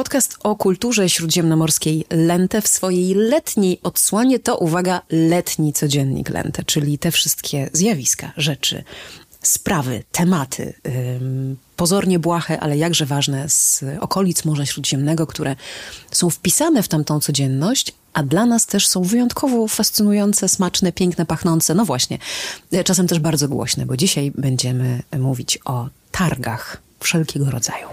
Podcast o kulturze śródziemnomorskiej Lente w swojej letniej odsłonie to, uwaga, letni codziennik Lente, czyli te wszystkie zjawiska, rzeczy, sprawy, tematy, ym, pozornie błahe, ale jakże ważne z okolic Morza Śródziemnego, które są wpisane w tamtą codzienność, a dla nas też są wyjątkowo fascynujące, smaczne, piękne, pachnące. No właśnie, czasem też bardzo głośne, bo dzisiaj będziemy mówić o targach wszelkiego rodzaju.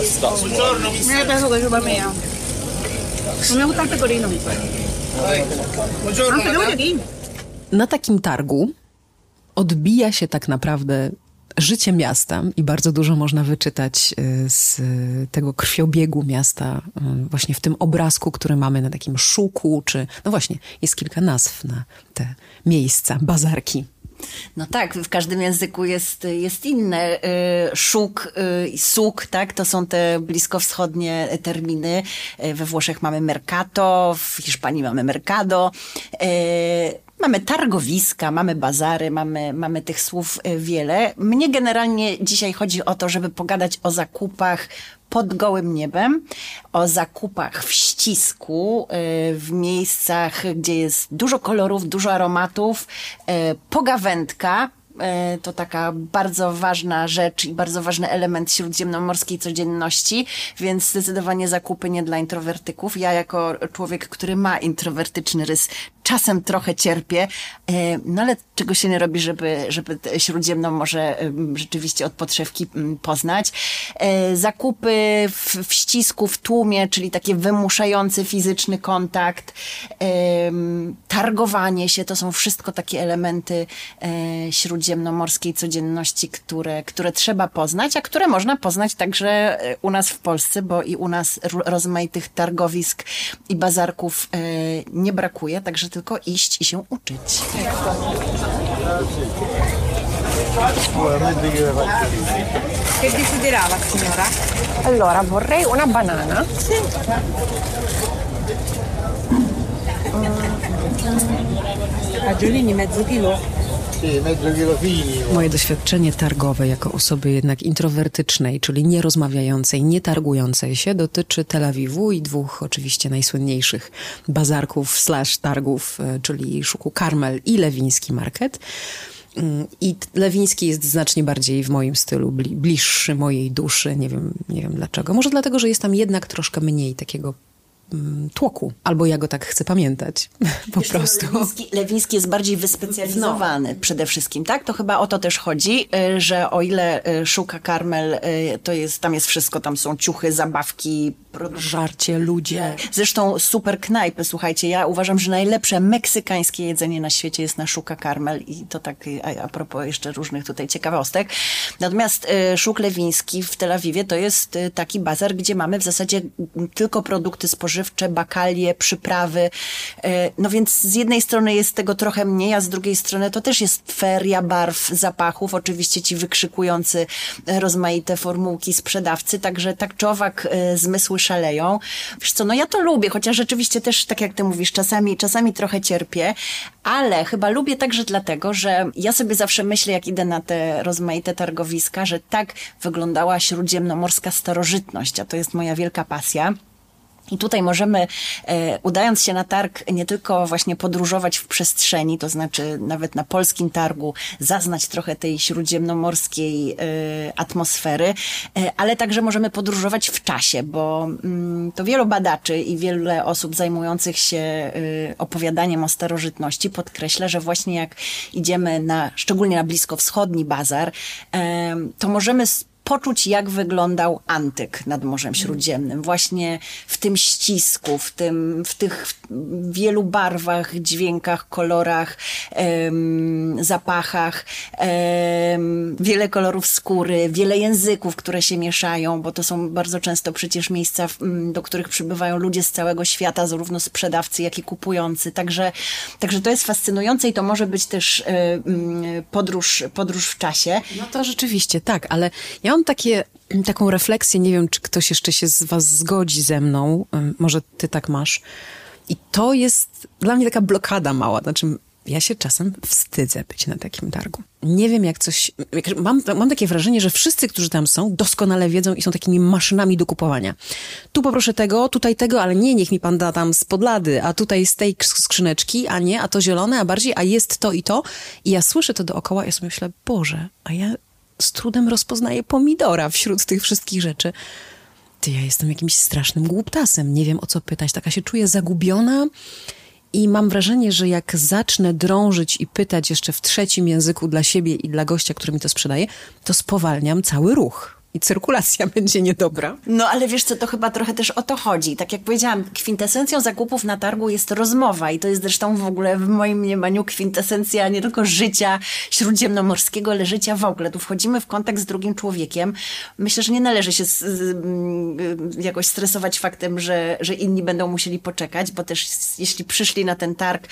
That's, that's what Me peso que chupa mía. No me gusta el pecorino. No, voy aquí. Na takim targu odbija się tak naprawdę życie miasta i bardzo dużo można wyczytać y, z tego krwiobiegu miasta y, właśnie w tym obrazku, który mamy na takim szuku, czy no właśnie, jest kilka nazw na te miejsca, bazarki. No tak, w każdym języku jest, jest inne. Y, Szuk y, suk, tak, to są te bliskowschodnie terminy. Y, We Włoszech mamy mercato, w Hiszpanii mamy mercado. Mamy targowiska, mamy bazary, mamy, mamy tych słów y, wiele. Mnie generalnie dzisiaj chodzi o to, żeby pogadać o zakupach pod gołym niebem, o zakupach w ścisku, y, w miejscach, gdzie jest dużo kolorów, dużo aromatów, y, pogawędka, E, to taka bardzo ważna rzecz i bardzo ważny element śródziemnomorskiej codzienności, więc zdecydowanie zakupy nie dla introwertyków. Ja jako człowiek, który ma introwertyczny rys, czasem trochę cierpię, e, no ale czego się nie robi, żeby, żeby te Śródziemnomorze em, rzeczywiście od podszewki poznać. E, Zakupy w, w ścisku, w tłumie, czyli takie wymuszający fizyczny kontakt, targowanie się, to są wszystko takie elementy e, śródziemnomorskiej codzienności, które, które trzeba poznać, a które można poznać także u nas w Polsce, bo i u nas ro- rozmaitych targowisk i bazarków nie brakuje, także tylko iść i się uczyć. Che desiderava, signora? Allora, vorrei una banana. Fagiolini mezzo chilo? Moje doświadczenie targowe jako osoby jednak introwertycznej, czyli nierozmawiającej, nie targującej się, dotyczy Tel Awiwu i dwóch oczywiście najsłynniejszych bazarków slash targów, e, czyli Szuku Karmel i Lewiński Market. Mm, I Lewiński jest znacznie bardziej w moim stylu, bli- bliższy mojej duszy. Nie wiem, nie wiem dlaczego. Może dlatego, że jest tam jednak troszkę mniej takiego tłoku. Albo ja go tak chcę pamiętać. Po prostu. Lewiński, Lewiński jest bardziej wyspecjalizowany przede wszystkim, tak? To chyba o to też chodzi, y, że o ile y, szuka Karmel, y, to jest, tam jest wszystko, tam są ciuchy, zabawki. Żarcie, ludzie. Zresztą super knajpy, słuchajcie, ja uważam, że najlepsze meksykańskie jedzenie na świecie jest na Szuka Karmel i to tak a, a propos jeszcze różnych tutaj ciekawostek. Natomiast y, Szuk Lewiński w Tel Awiwie to jest y, taki bazar, gdzie mamy w zasadzie tylko produkty spożywcze, bakalie, przyprawy. Y, no więc z jednej strony jest tego trochę mniej, a z drugiej strony to też jest feria barw, zapachów, oczywiście ci wykrzykujący rozmaite formułki sprzedawcy, także tak czy owak zmysły szaleją. Wiesz co, no ja to lubię, chociaż rzeczywiście też, tak jak ty mówisz, czasami, czasami trochę cierpię, ale chyba lubię także dlatego, że ja sobie zawsze myślę, jak idę na te rozmaite targowiska, że tak wyglądała śródziemnomorska starożytność, a to jest moja wielka pasja. I tutaj możemy, e, udając się na targ, nie tylko właśnie podróżować w przestrzeni, to znaczy nawet na polskim targu, zaznać trochę tej śródziemnomorskiej e, atmosfery, e, ale także możemy podróżować w czasie, bo mm, to wielu badaczy i wiele osób zajmujących się opowiadaniem o starożytności podkreśla, że właśnie jak idziemy na, szczególnie na bliskowschodni bazar, e, to możemy poczuć, jak wyglądał antyk nad Morzem Śródziemnym. Właśnie w tym ścisku, w, tym, w tych wielu barwach, dźwiękach, kolorach, em, zapachach, em, wiele kolorów skóry, wiele języków, które się mieszają, bo to są bardzo często przecież miejsca, do których przybywają ludzie z całego świata, zarówno sprzedawcy, jak i kupujący. Także, także to jest fascynujące i to może być też e, podróż, podróż w czasie. No to rzeczywiście, tak, ale ja mam takie, taką refleksję, nie wiem, czy ktoś jeszcze się z was zgodzi ze mną, może ty tak masz. I to jest dla mnie taka blokada mała, znaczy ja się czasem wstydzę być na takim targu. Nie wiem, jak coś. Jak, mam, mam takie wrażenie, że wszyscy, którzy tam są, doskonale wiedzą i są takimi maszynami do kupowania. Tu poproszę tego, tutaj tego, ale nie, niech mi pan da tam z podlady, a tutaj z tej sk- skrzyneczki, a nie, a to zielone, a bardziej, a jest to i to. I ja słyszę to dookoła ja sobie myślę, Boże, a ja z trudem rozpoznaję pomidora wśród tych wszystkich rzeczy. Ty, ja jestem jakimś strasznym głuptasem. Nie wiem o co pytać. Taka się czuję zagubiona i mam wrażenie, że jak zacznę drążyć i pytać jeszcze w trzecim języku dla siebie i dla gościa, który mi to sprzedaje, to spowalniam cały ruch. I cyrkulacja będzie niedobra. No ale wiesz co, to chyba trochę też o to chodzi. Tak jak powiedziałam, kwintesencją zakupów na targu jest rozmowa i to jest zresztą w ogóle w moim mniemaniu kwintesencja nie tylko życia śródziemnomorskiego, ale życia w ogóle. Tu wchodzimy w kontakt z drugim człowiekiem. Myślę, że nie należy się z, z, mm, jakoś stresować faktem, że, że inni będą musieli poczekać, bo też jeśli przyszli na ten targ,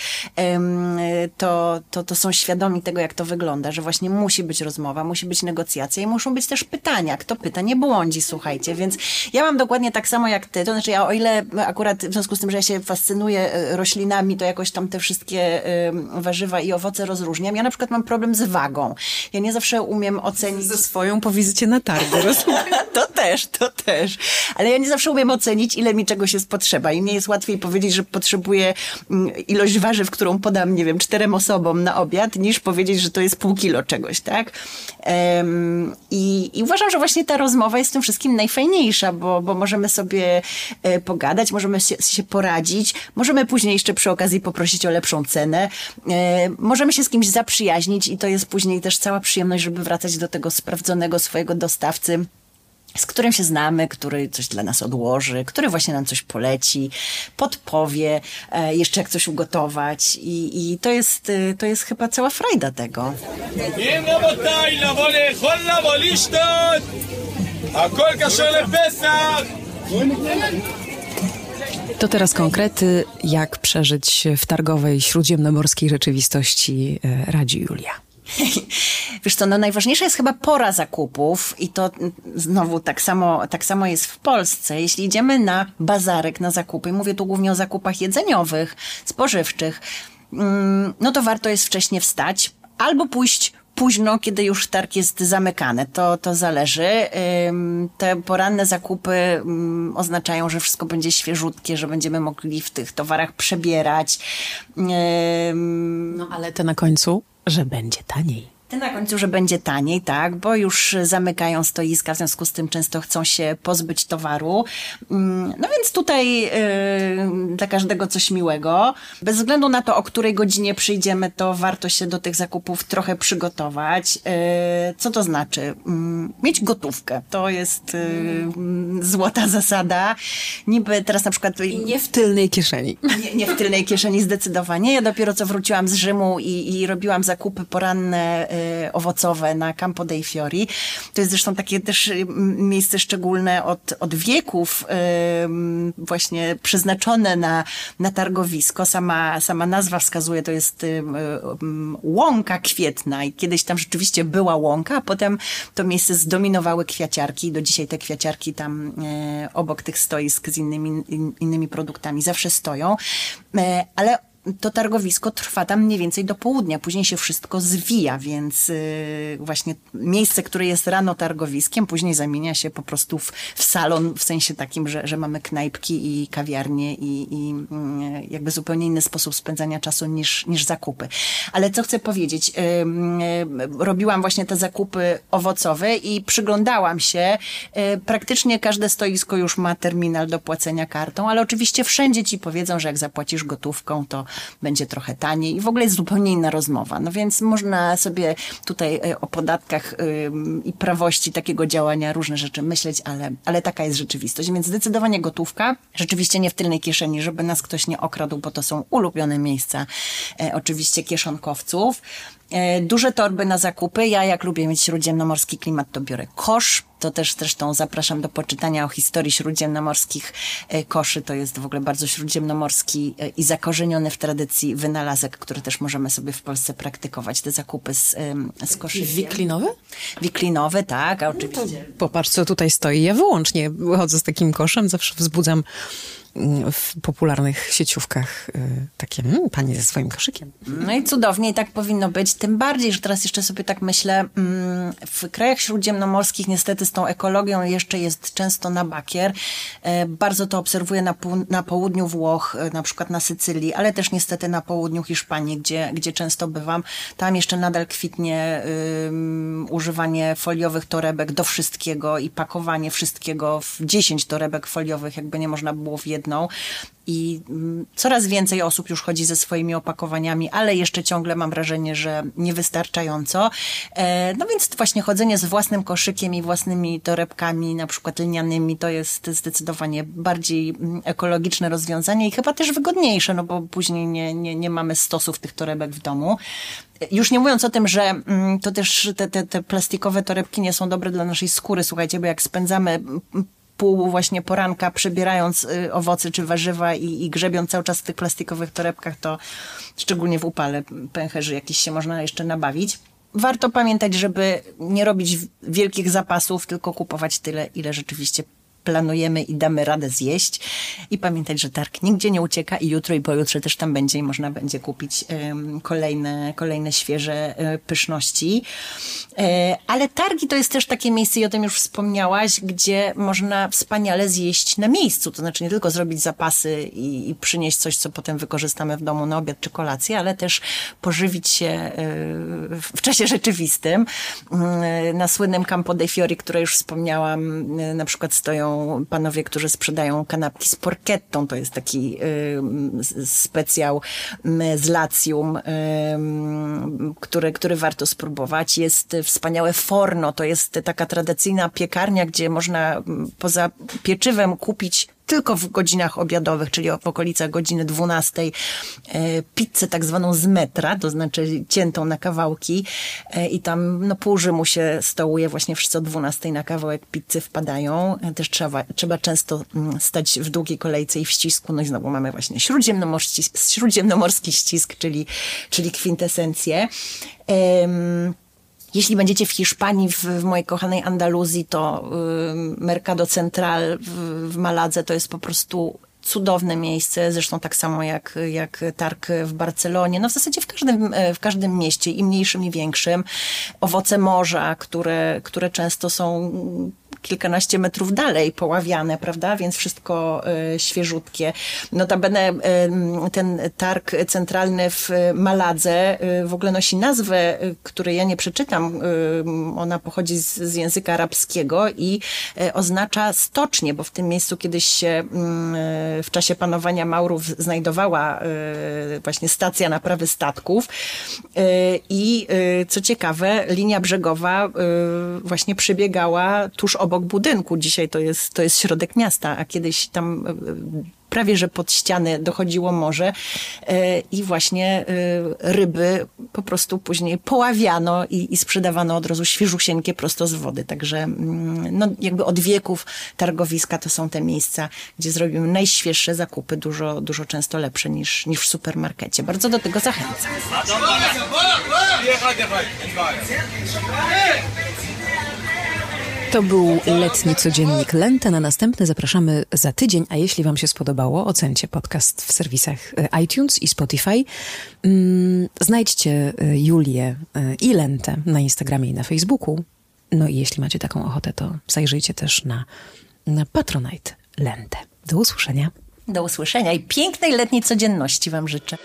to, to, to są świadomi tego, jak to wygląda, że właśnie musi być rozmowa, musi być negocjacja i muszą być też pytania. Kto pyta, nie błądzi, słuchajcie. Więc ja mam dokładnie tak samo jak ty. To znaczy, ja o ile akurat w związku z tym, że ja się fascynuję e, roślinami, to jakoś tam te wszystkie em, warzywa i owoce rozróżniam. Ja na przykład mam problem z wagą. Ja nie zawsze umiem ocenić Ze swoją po wizycie na targu, rozumiem. to też, to też. Ale ja nie zawsze umiem ocenić, ile mi czegoś jest potrzeba. I mnie jest łatwiej powiedzieć, że potrzebuję mm, ilość warzyw, którą podam, nie wiem, czterem osobom na obiad, niż powiedzieć, że to jest pół kilo czegoś, tak? Em, i, I uważam, że właśnie ta rozmowa jest tym wszystkim najfajniejsza, bo, bo możemy sobie e, pogadać, możemy się, się poradzić, możemy później jeszcze przy okazji poprosić o lepszą cenę, e, możemy się z kimś zaprzyjaźnić i to jest później też cała przyjemność, żeby wracać do tego sprawdzonego swojego dostawcy z którym się znamy, który coś dla nas odłoży, który właśnie nam coś poleci, podpowie, e, jeszcze jak coś ugotować i, i to, jest, y, to jest chyba cała frajda tego. To teraz konkrety, jak przeżyć w targowej śródziemnomorskiej rzeczywistości e, radzi Julia. Wiesz co, no najważniejsza jest chyba pora zakupów i to mm, znowu tak samo, tak samo jest w Polsce. Jeśli idziemy na bazarek, na zakupy, mówię tu głównie o zakupach jedzeniowych, spożywczych, mm, no to warto jest wcześniej wstać albo pójść późno, kiedy już targ jest zamykany. To, to zależy. Te poranne zakupy ym, oznaczają, że wszystko będzie świeżutkie, że będziemy mogli w tych towarach przebierać. No ale to na końcu, że będzie taniej. Ty na końcu, że będzie taniej, tak, bo już zamykają stoiska, w związku z tym często chcą się pozbyć towaru. Mm, No więc tutaj yy, dla każdego coś miłego. Bez względu na to, o której godzinie przyjdziemy, to warto się do tych zakupów trochę przygotować. Yy, Co to znaczy? Mm, Mieć gotówkę. To jest yy, mm, złota zasada. Niby teraz na przykład... I nie w tylnej kieszeni. Nie, nie w tylnej kieszeni zdecydowanie. Ja dopiero co wróciłam z Rzymu i, i robiłam zakupy poranne y, owocowe na Campo dei Fiori. To jest zresztą takie też y, miejsce szczególne od, od wieków, y, właśnie przeznaczone na, na targowisko. Sama, sama nazwa wskazuje, to jest y, y, łąka kwietna i kiedyś tam rzeczywiście była łąka, a potem to miejsce zdominowały kwiaciarki do dzisiaj te kwiaciarki tam obok tych stoisk z innymi, in, innymi produktami zawsze stoją. Ale to targowisko trwa tam mniej więcej do południa, później się wszystko zwija, więc y, właśnie miejsce, które jest rano targowiskiem, później zamienia się po prostu w, w salon, w sensie takim, że, że mamy knajpki i kawiarnie i, i mm, jakby zupełnie inny sposób spędzania czasu niż, niż zakupy. Ale co chcę powiedzieć, ym, ym, robiłam właśnie te zakupy owocowe i przyglądałam się, y, praktycznie każde stoisko już ma terminal do płacenia kartą, ale oczywiście wszędzie ci powiedzą, że jak zapłacisz gotówką, to będzie trochę taniej i w ogóle jest zupełnie inna rozmowa. No więc można sobie tutaj e, o podatkach i prawości takiego działania różne rzeczy myśleć, ale, ale taka jest rzeczywistość. Więc zdecydowanie gotówka, rzeczywiście nie w tylnej kieszeni, żeby nas ktoś nie okradł, bo to są ulubione miejsca e, oczywiście kieszonkowców. E, Duże torby na zakupy. Ja, jak lubię mieć śródziemnomorski klimat, to biorę kosz. To też zresztą zapraszam do poczytania o historii śródziemnomorskich e, koszy. To jest w ogóle bardzo śródziemnomorski e, i zakorzeniony w tradycji wynalazek, który też możemy sobie w Polsce praktykować. Te zakupy z, z koszykiem. Wiklinowy? Wiklinowy, tak, a oczywiście. Popatrz, co tutaj stoi. Ja wyłącznie chodzę z takim koszem, zawsze wzbudzam w popularnych sieciówkach y, takie, mm, pani ze swoim koszykiem. No i cudownie i tak powinno być. Tym bardziej, że teraz jeszcze sobie tak myślę, mm, w krajach śródziemnomorskich niestety z tą ekologią jeszcze jest często na bakier. E, Bardzo to obserwuję na, na południu Włoch, e, na przykład na Sycylii, ale też niestety na południu Hiszpanii, gdzie, gdzie często bywam. Tam jeszcze nadal kwitnie ym, używanie foliowych torebek do wszystkiego i pakowanie wszystkiego w 10 torebek foliowych, jakby nie można było w jedną. I mm, coraz więcej osób już chodzi ze swoimi opakowaniami, ale jeszcze ciągle mam wrażenie, że niewystarczająco. E, no więc właśnie chodzenie z własnym koszykiem i własnymi torebkami, na przykład linianymi, to jest zdecydowanie bardziej mm, ekologiczne rozwiązanie i chyba też wygodniejsze, no bo później nie, nie, nie mamy stosów tych torebek w domu. Już nie mówiąc o tym, że mm, to też te, te, te plastikowe torebki nie są dobre dla naszej skóry, słuchajcie, bo jak spędzamy pół właśnie poranka przebierając y, owoce czy warzywa i, i grzebiąc cały czas w tych plastikowych torebkach, to szczególnie w upale pęcherzy jakiś się można jeszcze nabawić. Warto pamiętać, żeby nie robić wielkich zapasów, tylko kupować tyle, ile rzeczywiście planujemy i damy radę zjeść. I pamiętać, że targ nigdzie nie ucieka i jutro i pojutrze też tam będzie i można będzie kupić kolejne, kolejne świeże e, pyszności. E, ale targi to jest też takie miejsce, i o tym już wspomniałaś, gdzie można wspaniale zjeść na miejscu. To znaczy nie tylko zrobić zapasy i, i przynieść coś, co potem wykorzystamy w domu na obiad czy kolację, ale też pożywić się e, w czasie rzeczywistym. Mm, Na słynnym Campo dei Fiori, które już wspomniałam, na przykład stoją panowie, którzy sprzedają kanapki z porchettą. To jest taki y, specjał z lacjum, y, który, który warto spróbować. Jest wspaniałe forno, to jest taka tradycyjna piekarnia, gdzie można poza pieczywem kupić tylko w godzinach obiadowych, czyli w okolicach godziny 12, e, pizzę tak zwaną z metra, to znaczy ciętą na kawałki e, i tam no, pół Rzymu się stołuje właśnie wszyscy o 12 na kawałek pizzy wpadają. E, Też trzeba, trzeba często mm, stać w długiej kolejce i w ścisku. No i znowu mamy właśnie śródziemnomorski, śródziemnomorski ścisk, czyli, czyli kwintesencję. Em, jeśli będziecie w Hiszpanii, w, w mojej kochanej Andaluzji, to y, Mercado Central w, w Maladze to jest po prostu cudowne miejsce, zresztą tak samo jak, jak targ w Barcelonie, no w zasadzie w każdym, e, w każdym mieście, i mniejszym, i większym. Owoce morza, które, które często są kilkanaście metrów dalej poławiane, prawda? Więc wszystko e, świeżutkie. Notabene e, ten targ centralny w Maladze e, w ogóle nosi nazwę, której ja nie przeczytam. Ona pochodzi z, z języka arabskiego i oznacza stocznie, bo w tym miejscu kiedyś się w czasie panowania Maurów znajdowała właśnie stacja naprawy statków i co ciekawe, linia brzegowa właśnie przebiegała tuż obok budynku. Dzisiaj to jest, to jest środek miasta, a kiedyś tam e, prawie że pod ściany dochodziło morze e, i właśnie e, ryby po prostu później poławiano i, i sprzedawano od razu świeżusieńkie prosto z wody. Także mm, no, jakby od wieków targowiska to są te miejsca, gdzie zrobimy najświeższe zakupy, dużo, dużo często lepsze niż, niż w supermarkecie. Bardzo do tego zachęcam. To był letni codziennik Lente. Na następny zapraszamy za tydzień, a jeśli Wam się spodobało, ocencie podcast w serwisach e, iTunes i Spotify. Mm, Znajdźcie e, Julię e, i Lentę na Instagramie i na Facebooku. No i jeśli macie taką ochotę, to zajrzyjcie też na, na Patronite Lentę. Do usłyszenia. Do usłyszenia i pięknej letniej codzienności Wam życzę.